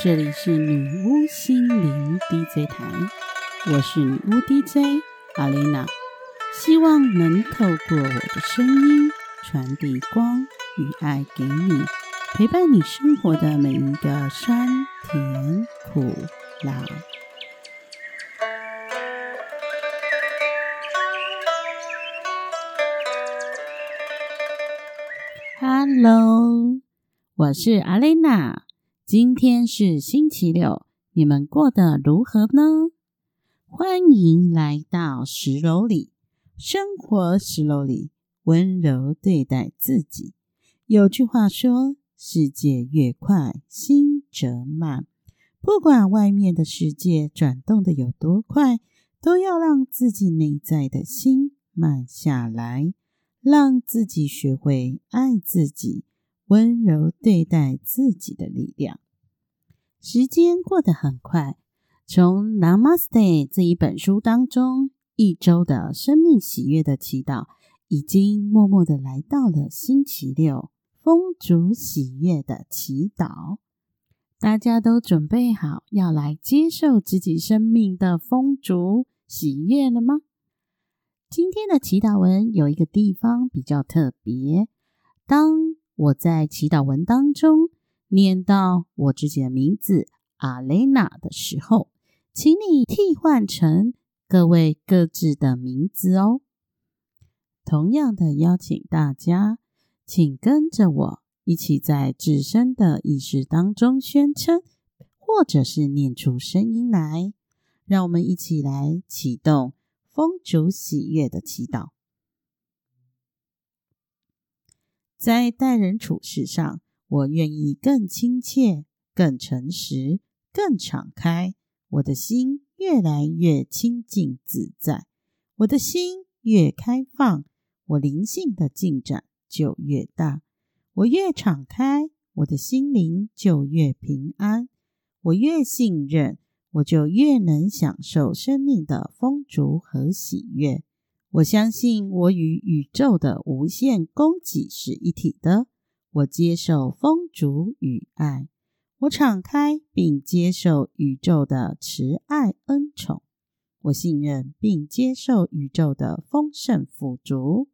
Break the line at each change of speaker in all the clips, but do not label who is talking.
这里是女巫心灵 DJ 台，我是女巫 DJ 阿丽娜，希望能透过我的声音传递光与爱给你，陪伴你生活的每一个酸甜苦辣。Hello，我是阿丽娜。今天是星期六，你们过得如何呢？欢迎来到十楼里，生活十楼里，温柔对待自己。有句话说：“世界越快，心则慢。”不管外面的世界转动的有多快，都要让自己内在的心慢下来，让自己学会爱自己。温柔对待自己的力量。时间过得很快，从《Namaste》这一本书当中，一周的生命喜悦的祈祷，已经默默的来到了星期六，风烛喜悦的祈祷。大家都准备好要来接受自己生命的风烛喜悦了吗？今天的祈祷文有一个地方比较特别，当。我在祈祷文当中念到我自己的名字阿雷娜的时候，请你替换成各位各自的名字哦。同样的，邀请大家，请跟着我一起在自身的意识当中宣称，或者是念出声音来，让我们一起来启动风烛喜悦的祈祷。在待人处事上，我愿意更亲切、更诚实、更敞开。我的心越来越清净自在，我的心越开放，我灵性的进展就越大。我越敞开，我的心灵就越平安。我越信任，我就越能享受生命的丰足和喜悦。我相信我与宇宙的无限供给是一体的。我接受风烛与爱，我敞开并接受宇宙的慈爱恩宠。我信任并接受宇宙的丰盛富足。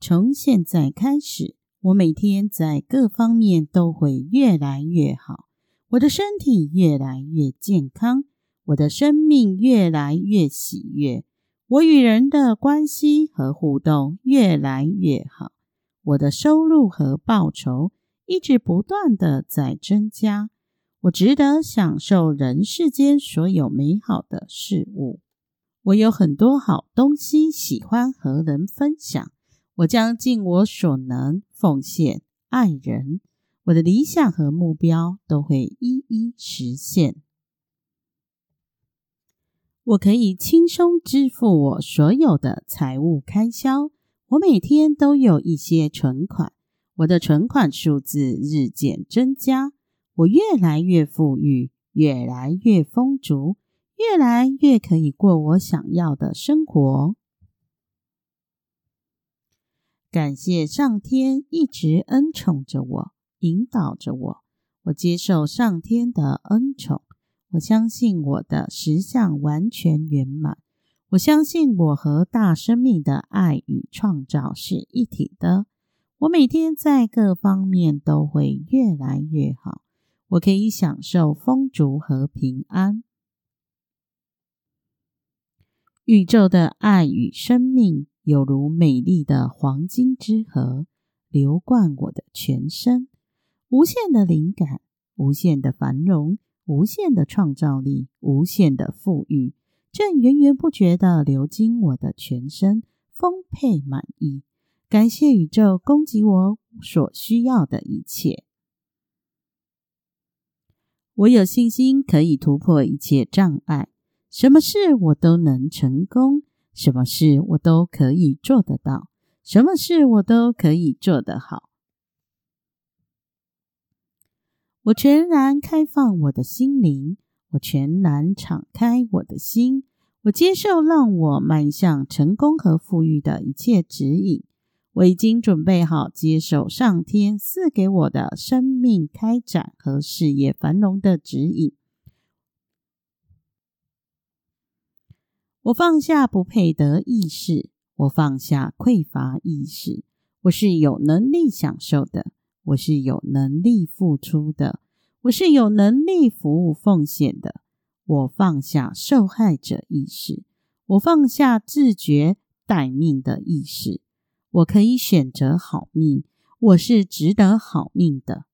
从现在开始，我每天在各方面都会越来越好，我的身体越来越健康。我的生命越来越喜悦，我与人的关系和互动越来越好，我的收入和报酬一直不断的在增加，我值得享受人世间所有美好的事物，我有很多好东西喜欢和人分享，我将尽我所能奉献爱人，我的理想和目标都会一一实现。我可以轻松支付我所有的财务开销。我每天都有一些存款，我的存款数字日渐增加。我越来越富裕，越来越丰足，越来越可以过我想要的生活。感谢上天一直恩宠着我，引导着我。我接受上天的恩宠。我相信我的实相完全圆满。我相信我和大生命的爱与创造是一体的。我每天在各方面都会越来越好。我可以享受丰足和平安。宇宙的爱与生命犹如美丽的黄金之河，流贯我的全身。无限的灵感，无限的繁荣。无限的创造力，无限的富裕，正源源不绝的流经我的全身，丰沛满意。感谢宇宙供给我所需要的一切。我有信心可以突破一切障碍，什么事我都能成功，什么事我都可以做得到，什么事我都可以做得好。我全然开放我的心灵，我全然敞开我的心，我接受让我迈向成功和富裕的一切指引。我已经准备好接受上天赐给我的生命开展和事业繁荣的指引。我放下不配得意识，我放下匮乏意识。我是有能力享受的，我是有能力付出的，我是有能力服务奉献的。我放下受害者意识，我放下自觉待命的意识。我可以选择好命，我是值得好命的。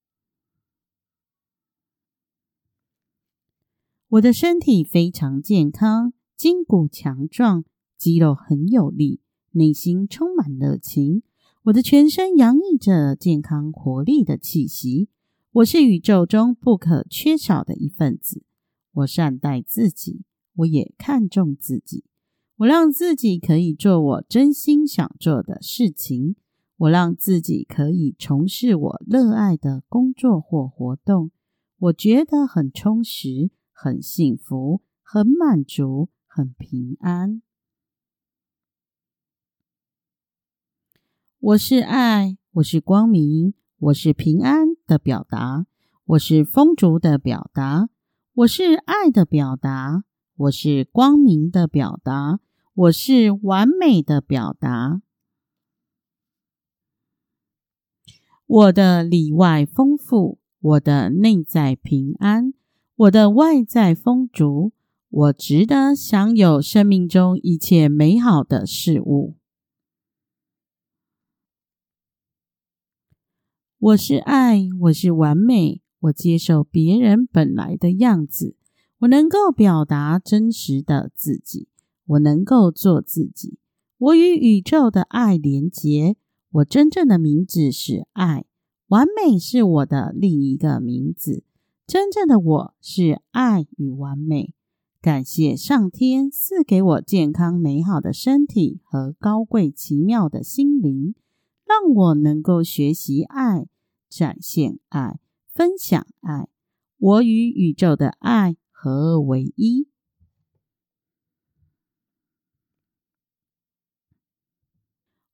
我的身体非常健康。筋骨强壮，肌肉很有力，内心充满热情。我的全身洋溢着健康活力的气息。我是宇宙中不可缺少的一份子。我善待自己，我也看重自己。我让自己可以做我真心想做的事情。我让自己可以从事我热爱的工作或活动。我觉得很充实，很幸福，很满足。很平安。我是爱，我是光明，我是平安的表达，我是丰足的表达，我是爱的表达，我是光明的表达，我是完美的表达。我的里外丰富，我的内在平安，我的外在丰足。我值得享有生命中一切美好的事物。我是爱，我是完美。我接受别人本来的样子。我能够表达真实的自己。我能够做自己。我与宇宙的爱连结。我真正的名字是爱。完美是我的另一个名字。真正的我是爱与完美。感谢上天赐给我健康美好的身体和高贵奇妙的心灵，让我能够学习爱、展现爱、分享爱。我与宇宙的爱合二为一。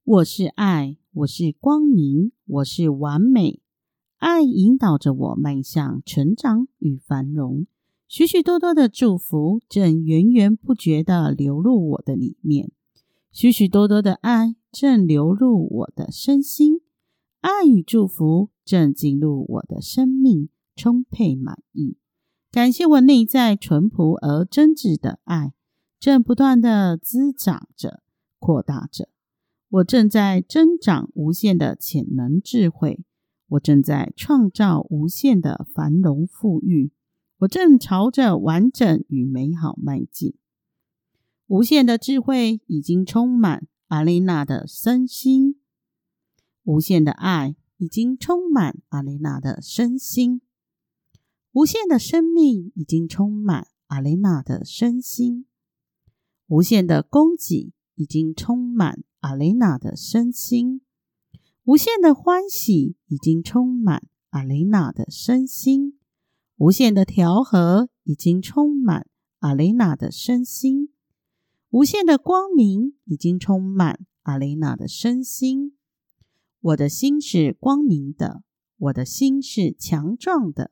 我是爱，我是光明，我是完美。爱引导着我迈向成长与繁荣。许许多多的祝福正源源不绝的流入我的里面，许许多多的爱正流入我的身心，爱与祝福正进入我的生命，充沛满意。感谢我内在淳朴而真挚的爱，正不断的滋长着、扩大着。我正在增长无限的潜能智慧，我正在创造无限的繁荣富裕。我正朝着完整与美好迈进。无限的智慧已经充满阿雷娜的身心，无限的爱已经充满阿雷娜的身心，无限的生命已经充满阿雷娜的身心，无限的供给已经充满阿雷娜的身心，无限的欢喜已经充满阿雷娜的身心。无限的调和已经充满阿雷娜的身心，无限的光明已经充满阿雷娜的身心。我的心是光明的，我的心是强壮的，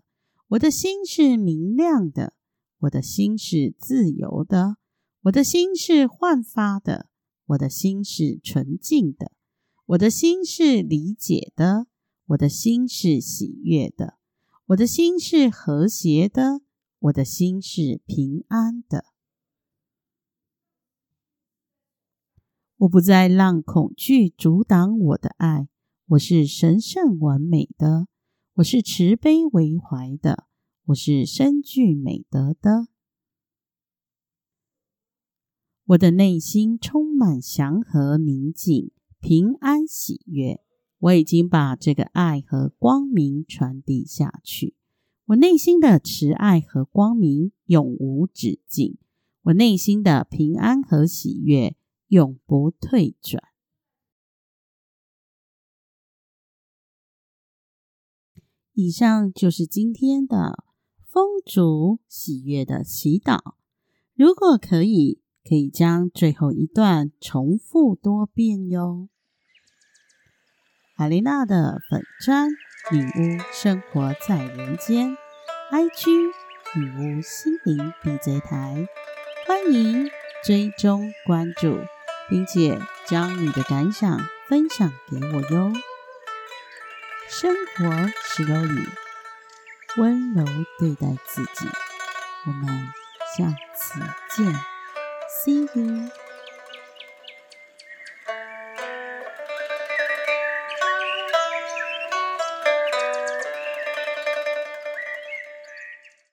我的心是明亮的，我的心是自由的，我的心是焕发的，我的心是纯净的，我的心是理解的，我的心是喜悦的。我的心是和谐的，我的心是平安的。我不再让恐惧阻挡我的爱。我是神圣完美的，我是慈悲为怀的，我是深具美德的。我的内心充满祥和、宁静、平安、喜悦。我已经把这个爱和光明传递下去。我内心的慈爱和光明永无止境。我内心的平安和喜悦永不退转。以上就是今天的风烛喜悦的祈祷。如果可以，可以将最后一段重复多遍哟。海丽娜的粉砖女巫生活在人间，IG 女巫心灵 DJ 台，欢迎追踪关注，并且将你的感想分享给我哟。生活是由你，温柔对待自己。我们下次见，See you。